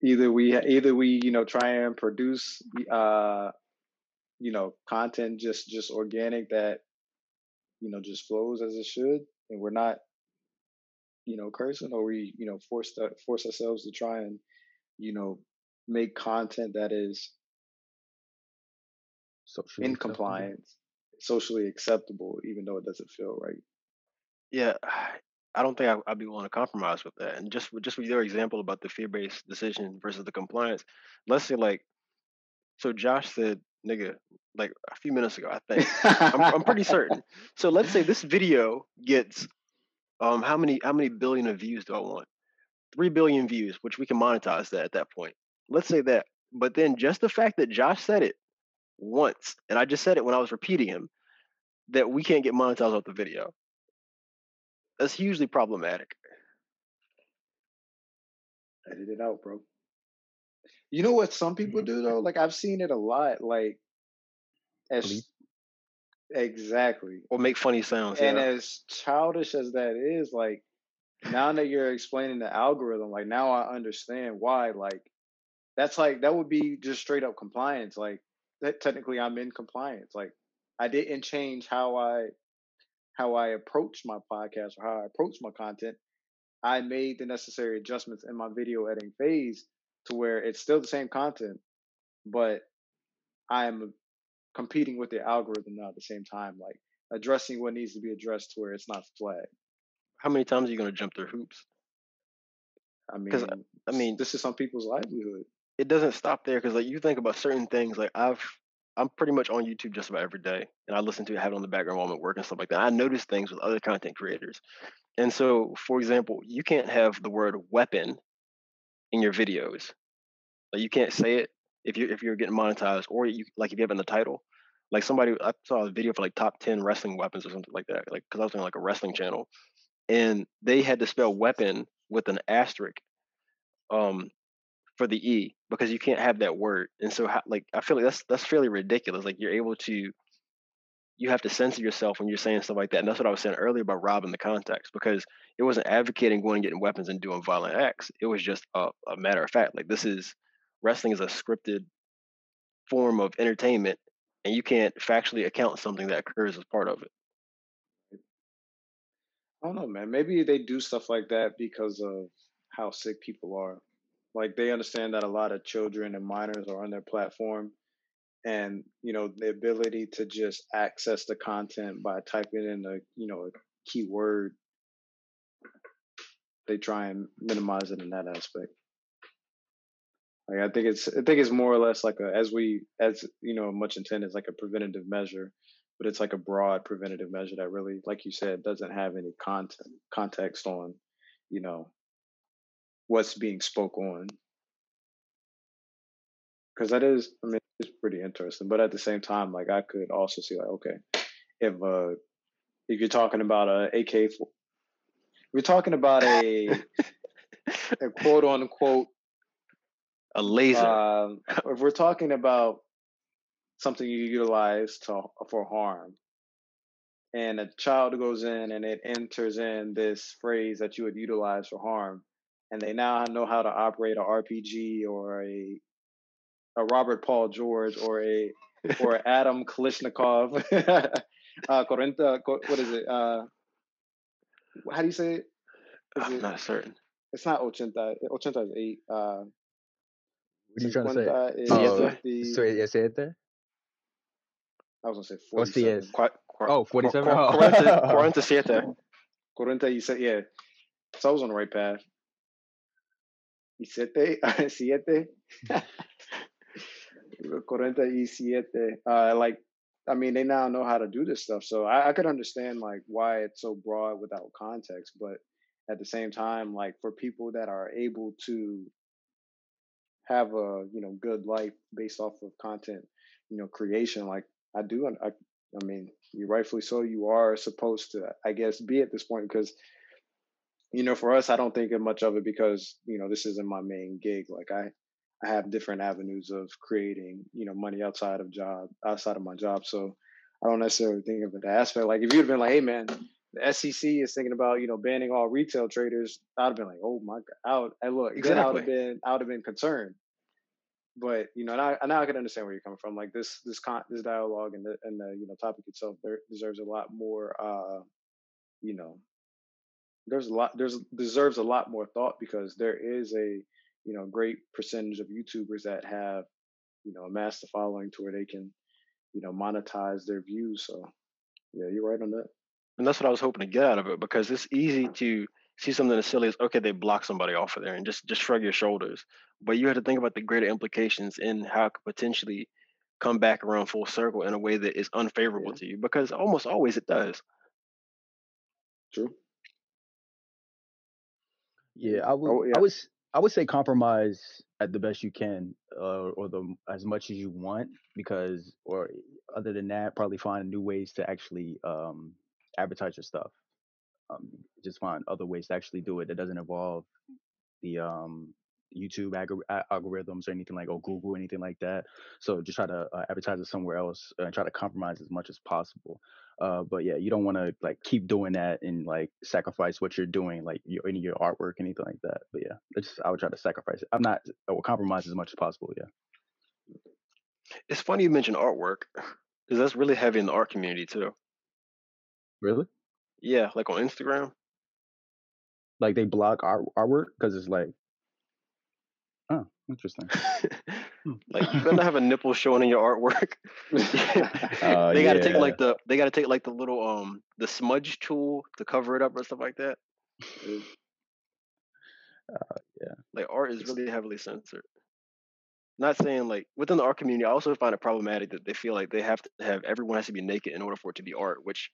Either we either we you know try and produce uh you know content just just organic that you know just flows as it should, and we're not you know cursing, or we you know force the, force ourselves to try and you know make content that is Socially in acceptable. compliance, socially acceptable, even though it doesn't feel right. Yeah, I don't think I, I'd be willing to compromise with that. And just with just with your example about the fear-based decision versus the compliance, let's say like so Josh said, nigga, like a few minutes ago, I think. I'm I'm pretty certain. So let's say this video gets um how many how many billion of views do I want? Three billion views, which we can monetize that at that point. Let's say that. But then just the fact that Josh said it once, and I just said it when I was repeating him, that we can't get monetized off the video. That's hugely problematic. Edit it out, bro. You know what some people do though? Like I've seen it a lot. Like as exactly, Or make funny sounds, and yeah. as childish as that is, like now that you're explaining the algorithm, like now I understand why. Like that's like that would be just straight up compliance. Like that technically I'm in compliance. Like I didn't change how I how I approach my podcast or how I approach my content. I made the necessary adjustments in my video editing phase to where it's still the same content, but I'm competing with the algorithm now at the same time, like addressing what needs to be addressed to where it's not flagged. How many times are you gonna jump through hoops? I mean, I mean, this is some people's livelihood. it doesn't stop there because like you think about certain things like i've i'm pretty much on youtube just about every day and i listen to it have it on the background while i'm at work and stuff like that i notice things with other content creators And so, for example, you can't have the word weapon in your videos. Like you can't say it if you if you're getting monetized, or you like if you have it in the title. Like somebody, I saw a video for like top ten wrestling weapons or something like that. Like because I was on like a wrestling channel, and they had to spell weapon with an asterisk, um, for the e because you can't have that word. And so, how, like I feel like that's that's fairly ridiculous. Like you're able to you have to censor yourself when you're saying stuff like that. And that's what I was saying earlier about robbing the context because it wasn't advocating going and getting weapons and doing violent acts. It was just a, a matter of fact. Like this is wrestling is a scripted form of entertainment, and you can't factually account something that occurs as part of it. I don't know, man. Maybe they do stuff like that because of how sick people are. Like they understand that a lot of children and minors are on their platform and you know the ability to just access the content by typing in a you know a keyword they try and minimize it in that aspect. Like i think it's i think it's more or less like a as we as you know much intended like a preventative measure but it's like a broad preventative measure that really like you said doesn't have any content context on you know what's being spoke on. Because that is i mean it's pretty interesting but at the same time like i could also see like okay if uh if you're talking about a ak we're talking about a, a quote unquote a laser. um, if we're talking about something you utilize to for harm and a child goes in and it enters in this phrase that you would utilize for harm and they now know how to operate a rpg or a a Robert Paul George or a or Adam Kalashnikov. uh, Corenta, what is it? Uh, how do you say it? Is I'm it, not certain. It's not ochenta. Ochenta is eight. Uh, what are you trying to say? Oh, so es siete? I was gonna say forty-seven. Qu- qu- oh, 47? Qu- qu- Quarenta siete. Quarenta, you said, yeah. So I was on the right path. Y siete, siete. 47. Uh, like, I mean, they now know how to do this stuff. So I, I could understand like why it's so broad without context. But at the same time, like for people that are able to have a you know good life based off of content, you know, creation, like I do, I, I mean, you rightfully so. You are supposed to, I guess, be at this point because you know, for us, I don't think of much of it because, you know, this isn't my main gig. Like I, I have different avenues of creating, you know, money outside of job, outside of my job. So I don't necessarily think of it that aspect. Like if you'd have been like, hey man, the SEC is thinking about, you know, banning all retail traders, I'd have been like, oh my god, I would, I look, exactly. I would have been, I would have been concerned. But you know, now, now I can understand where you're coming from. Like this, this con, this dialogue and the and the you know topic itself there deserves a lot more, uh, you know, there's a lot, there's deserves a lot more thought because there is a you know, great percentage of YouTubers that have, you know, amassed a following to where they can, you know, monetize their views. So yeah, you're right on that. And that's what I was hoping to get out of it because it's easy to see something as silly as okay, they block somebody off of there and just just shrug your shoulders. But you have to think about the greater implications in how it could potentially come back around full circle in a way that is unfavorable yeah. to you because almost always it does. True. Yeah, I would. Oh, yeah. I was. I would say compromise at the best you can, uh, or the as much as you want, because or other than that, probably find new ways to actually um, advertise your stuff. Um, just find other ways to actually do it that doesn't involve the um, YouTube ag- algorithms or anything like or Google anything like that. So just try to uh, advertise it somewhere else and try to compromise as much as possible. Uh, but yeah, you don't want to like keep doing that and like sacrifice what you're doing, like your any your artwork, anything like that. But yeah, it's I would try to sacrifice it. I'm not I will compromise as much as possible. Yeah. It's funny you mentioned artwork because that's really heavy in the art community too. Really? Yeah, like on Instagram. Like they block art artwork because it's like interesting. Hmm. like you gotta have a nipple showing in your artwork. uh, they gotta yeah. take like the they gotta take like the little um the smudge tool to cover it up or stuff like that. Uh, yeah. Like art is really heavily censored. Not saying like within the art community, I also find it problematic that they feel like they have to have everyone has to be naked in order for it to be art, which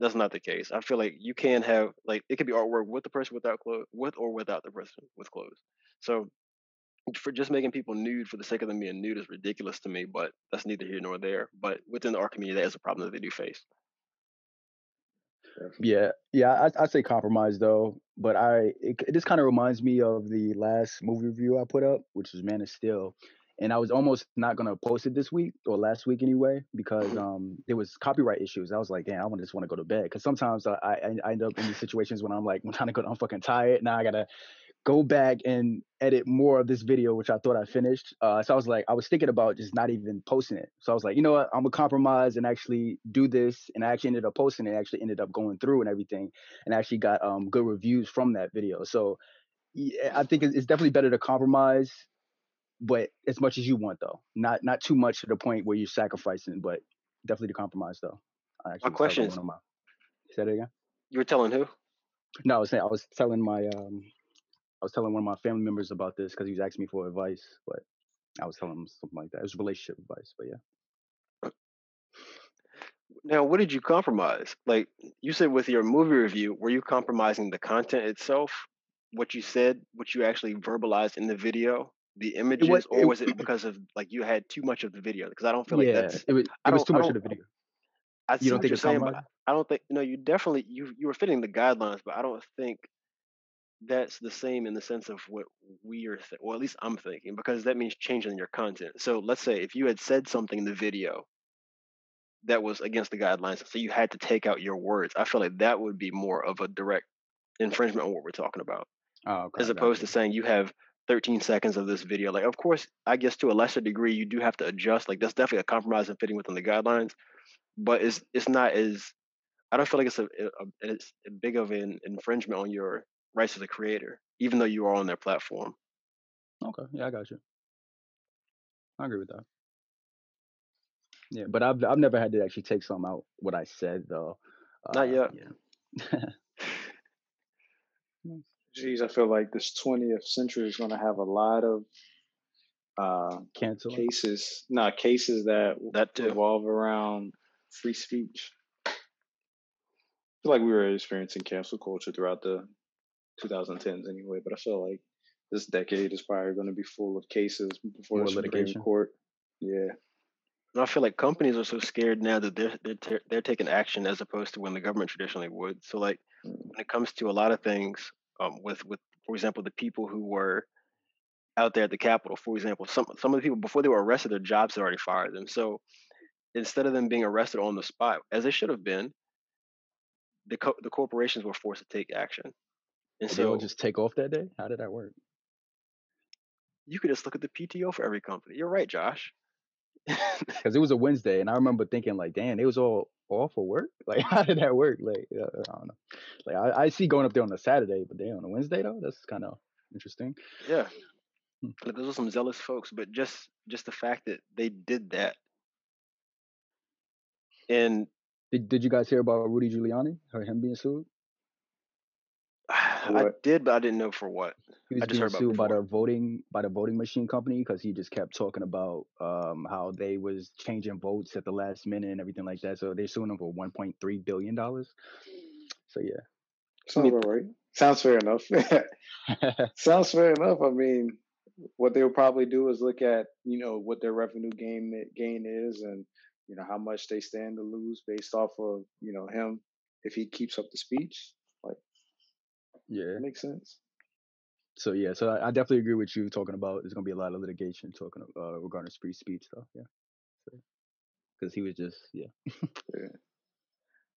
that's not the case. I feel like you can have like it could be artwork with the person without clothes, with or without the person with clothes. So for just making people nude for the sake of them being nude is ridiculous to me. But that's neither here nor there. But within the art community, that is a problem that they do face. Yeah, yeah, I I say compromise though, but I it, it just kind of reminds me of the last movie review I put up, which was Man of Steel, and I was almost not gonna post it this week or last week anyway because um there was copyright issues. I was like, damn, I just want to go to bed because sometimes I, I I end up in these situations when I'm like I'm trying to go, I'm fucking tired now. I gotta go back and edit more of this video, which I thought I finished. Uh, so I was like, I was thinking about just not even posting it. So I was like, you know what, I'm gonna compromise and actually do this. And I actually ended up posting it. Actually ended up going through and everything, and actually got um good reviews from that video. So yeah, I think it's definitely better to compromise, but as much as you want though, not not too much to the point where you're sacrificing, but definitely to compromise though. I my question is, my, say that again. You were telling who? No, I was saying I was telling my um I was telling one of my family members about this because he was asking me for advice, but I was telling him something like that. It was relationship advice, but yeah. Now, what did you compromise? Like you said with your movie review, were you compromising the content itself? What you said, what you actually verbalized in the video, the images, was, or was it because of like you had too much of the video? Because I don't feel yeah, like that's it was, it was too much of the video. I you don't think you're saying, but I don't think no. You definitely you you were fitting the guidelines, but I don't think that's the same in the sense of what we are, th- well, at least I'm thinking, because that means changing your content. So let's say if you had said something in the video that was against the guidelines, so you had to take out your words, I feel like that would be more of a direct infringement on what we're talking about, Oh, okay, as opposed to saying you have 13 seconds of this video. Like, of course, I guess to a lesser degree, you do have to adjust. Like, that's definitely a compromise and fitting within the guidelines, but it's it's not as I don't feel like it's a, a, it's a big of an infringement on your rights as a creator, even though you are on their platform. Okay, yeah, I got you. I agree with that. Yeah, but I've I've never had to actually take something out what I said though. Not Uh, yet. yeah. Geez, I feel like this 20th century is going to have a lot of uh, Cancel. it. cases, not cases that That too. revolve around free speech. I feel like we were experiencing cancel culture throughout the 2010s anyway, but I feel like this decade is probably going to be full of cases before More the Supreme litigation. Court. Yeah. And I feel like companies are so scared now that they're they're ta- they're taking action as opposed to when the government traditionally would. So like Mm. when it comes to a lot of things, um, with with for example the people who were out there at the Capitol, for example, some some of the people before they were arrested, their jobs had already fired them. So instead of them being arrested on the spot, as they should have been, the co- the corporations were forced to take action. And they all so just take off that day? How did that work? you could just look at the PTO for every company. You're right, Josh. Because it was a Wednesday, and I remember thinking like, "Damn, it was all off for work. Like, how did that work? Like, uh, I don't know. Like, I, I see going up there on a Saturday, but then on a Wednesday though, that's kind of interesting. yeah. Hmm. Like those are some zealous folks, but just just the fact that they did that, and Did Did you guys hear about Rudy Giuliani or him being sued? I did, but I didn't know for what. He was I just being heard about sued by the voting by the voting machine company because he just kept talking about um how they was changing votes at the last minute and everything like that. So they're suing him for 1.3 billion dollars. So yeah. Sounds about right. Sounds fair enough. Sounds fair enough. I mean, what they'll probably do is look at you know what their revenue gain gain is, and you know how much they stand to lose based off of you know him if he keeps up the speech. Yeah. makes sense. So yeah. So I, I definitely agree with you talking about there's gonna be a lot of litigation talking uh, regarding free speech stuff. Yeah. Because he was just yeah. Yeah.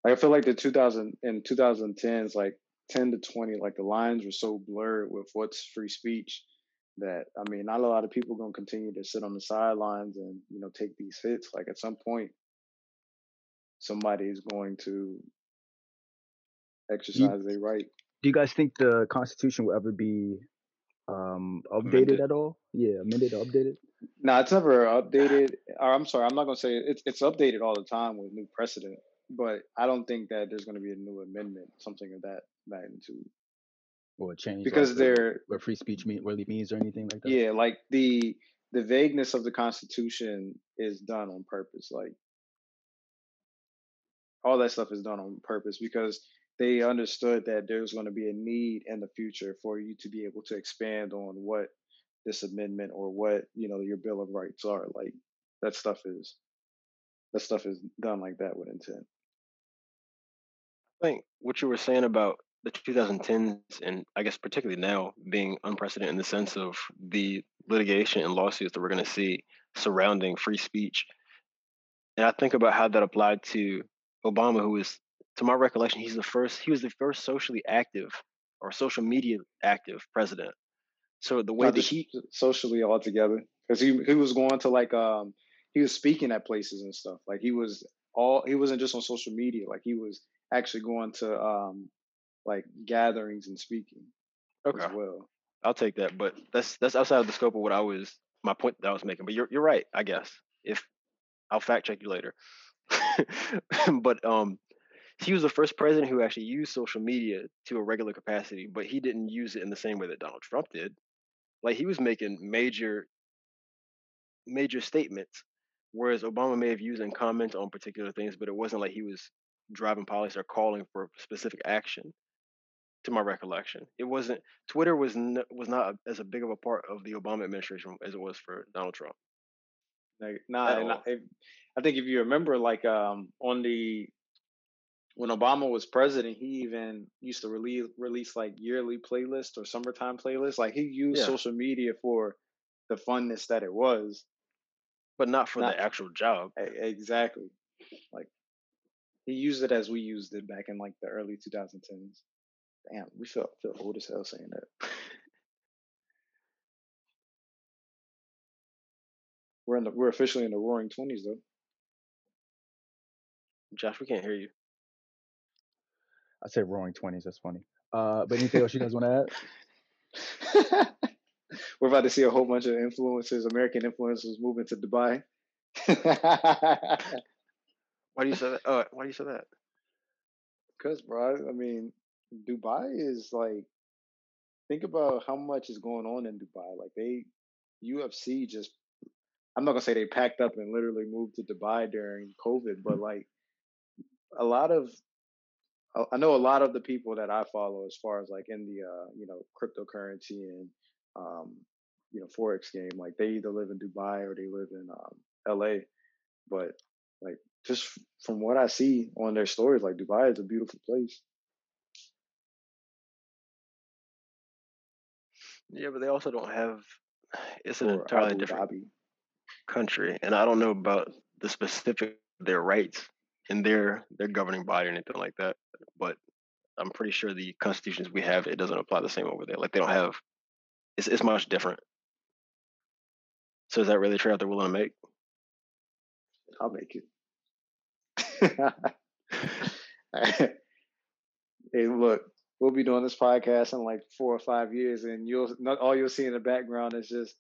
Like, I feel like the 2000 in 2010s, like 10 to 20, like the lines were so blurred with what's free speech that I mean, not a lot of people gonna continue to sit on the sidelines and you know take these hits. Like at some point, somebody is going to exercise their right. Do you guys think the Constitution will ever be um updated Amended. at all? Yeah, amended or updated? No, it's never updated. Or I'm sorry, I'm not gonna say it. it's it's updated all the time with new precedent, but I don't think that there's gonna be a new amendment, something of that magnitude, Or change because like they're what free speech mean really means or anything like that? yeah, like the the vagueness of the Constitution is done on purpose. Like all that stuff is done on purpose because they understood that there's going to be a need in the future for you to be able to expand on what this amendment or what you know your bill of rights are like that stuff is that stuff is done like that with intent I think what you were saying about the 2010s and I guess particularly now being unprecedented in the sense of the litigation and lawsuits that we're going to see surrounding free speech. And I think about how that applied to Obama, who is, to my recollection, he's the first, he was the first socially active or social media active president. So the way Not that he, socially altogether because he he was going to like um he was speaking at places and stuff like he was all he wasn't just on social media like he was actually going to um like gatherings and speaking okay, as well I'll take that, but that's that's outside of the scope of what I was my point that I was making. But you're you're right, I guess. If I'll fact check you later. but um he was the first president who actually used social media to a regular capacity, but he didn't use it in the same way that Donald Trump did. Like he was making major major statements, whereas Obama may have used and comment on particular things, but it wasn't like he was driving policy or calling for specific action. To my recollection, it wasn't. Twitter was n- was not as a big of a part of the Obama administration as it was for Donald Trump like nah I. I think if you remember like um on the when Obama was president, he even used to release release like yearly playlists or summertime playlists. Like he used Yeah, social media for the funness that it was. but not for Not the actual job. exactly like he used it as we used it back in like the early 2010s. Damn, we feel feel old as hell saying that. We're in the we're officially in the roaring twenties though. Josh, we can't hear you. I said roaring twenties. That's funny. Uh, but anything else you guys want to add? We're about to see a whole bunch of influencers, American influencers, moving to Dubai. Why do you say that? Uh, why do you say that? Because, bro, I mean, Dubai is like, think about how much is going on in Dubai. Like, they, UFC just, I'm not gonna say they packed up and literally moved to Dubai during COVID, but like, a lot of, I know a lot of the people that I follow, as far as like in the, uh, you know, cryptocurrency and, um, you know, forex game, like they either live in Dubai or they live in um, LA. But like, just from what I see on their stories, like Dubai is a beautiful place. Yeah, but they also don't have. It's an Or entirely Abu different Dhabi. country, and I don't know about the specific their rights in their their governing body or anything like that. But I'm pretty sure the constitutions we have it doesn't apply the same over there. Like they don't have. It's it's much different. So is that really a trade-off they're willing to make? I'll make it. hey, look, we'll be doing this podcast in like four or five years, and you'll not all you'll see in the background is just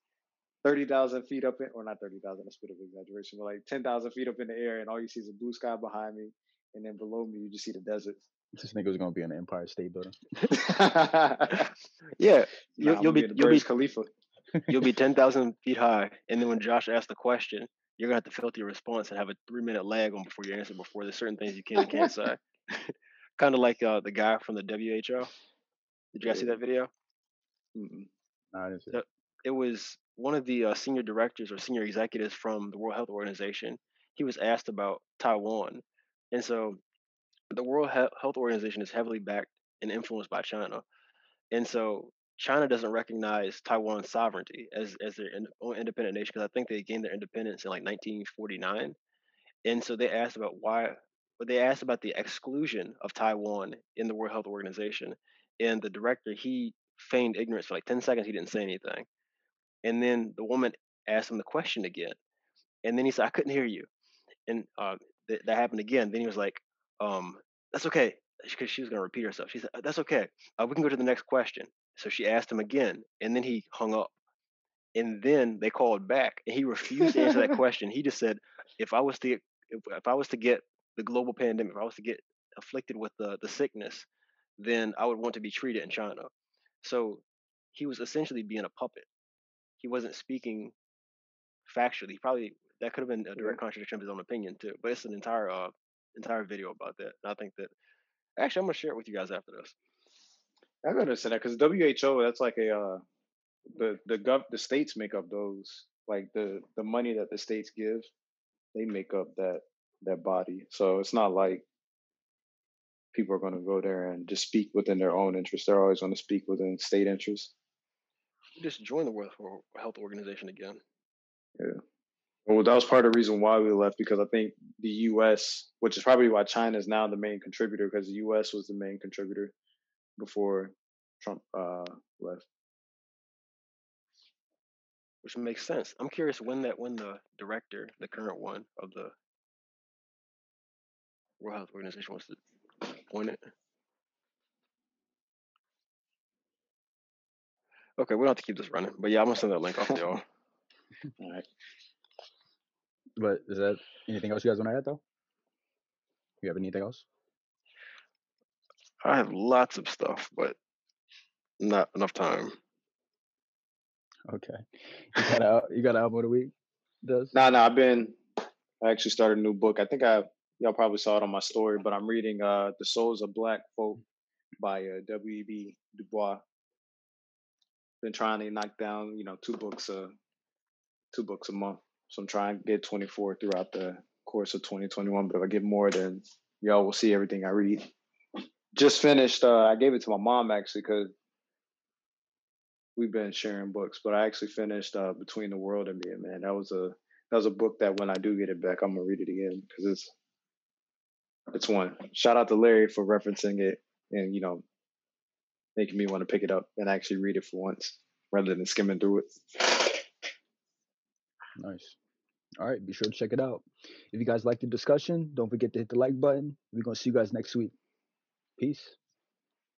thirty thousand feet up in, or not thirty thousand, that's a bit of exaggeration, but like ten thousand feet up in the air, and all you see is a blue sky behind me, and then below me you just see the desert. This nigga was gonna be in the Empire State Building. Yeah, Nah, you'll you'll gonna be you'll be Burj Khalifa. you'll be ten thousand feet high, and then when Josh asks the question, you're gonna have to filter your response and have a three minute lag on before you answer. Before there's certain things you can and can't say. kind of like uh, the guy from the WHO. Did you guys see that video? Mm-mm. Nah, I didn't see The- It was one of the uh, senior directors or senior executives from the World Health Organization. He was asked about Taiwan, and so the World He- Health Organization is heavily backed and influenced by China, and so China doesn't recognize Taiwan's sovereignty as as their own independent nation because I think they gained their independence in like 1949, and so they asked about why. But they asked about the exclusion of Taiwan in the World Health Organization, and the director he feigned ignorance for like 10 seconds. He didn't say anything, and then the woman asked him the question again, and then he said, "I couldn't hear you," and uh, th- that happened again. Then he was like, um, "That's okay," because she was going to repeat herself. She said, "Uh, "That's okay. Uh, we can go to the next question." So she asked him again, and then he hung up. And then they called back, and he refused to answer that question. He just said, "If I was to get, if, if I was to get the global pandemic, if I was to get afflicted with the the sickness, then I would want to be treated in China." So he was essentially being a puppet. He wasn't speaking factually. Probably that could have been a Yeah. direct contradiction of his own opinion too. But it's an entire uh, entire video about that. And I think that actually I'm gonna share it with you guys after this. I can understand that because WHO, that's like a uh, the the gov the states make up those like the the money that the states give, they make up that that body. So it's not like people are going to go there and just speak within their own interest. They're always going to speak within state interest. Just join the World Health Organization again. Yeah. Well, that was part of the reason why we left because I think the U.S., which is probably why China is now the main contributor, because the U.S. was the main contributor before Trump uh, left. Which makes sense. I'm curious when that when the director, the current one of the World Health Organization, wants to appoint it. Okay, we don't have to keep this running, but yeah, I'm gonna send that link off to y'all. All right. But is that anything else you guys want to add though? You have anything else? I have lots of stuff, but not enough time. Okay. You got a you got an album of the week? Does No, no, I've been. I actually started a new book. I think I y'all probably saw it on my story, but I'm reading uh "The Souls of Black Folk" by uh, W.E.B. Du Bois. Been trying to knock down, you know, two books a two books a month. So I'm trying to get 24 throughout the course of 2021. But if I get more, then y'all will see everything I read. Just finished. Uh, I gave it to my mom actually because we've been sharing books. But I actually finished uh, Between the World and Me. Man, that was a that was a book that when I do get it back, I'm gonna read it again because it's it's one. Shout out to Larry for referencing it and you know making me want to pick it up and actually read it for once rather than skimming through it. Nice. All right, be sure to check it out. If you guys like the discussion, don't forget to hit the like button. We're gonna see you guys next week. Peace.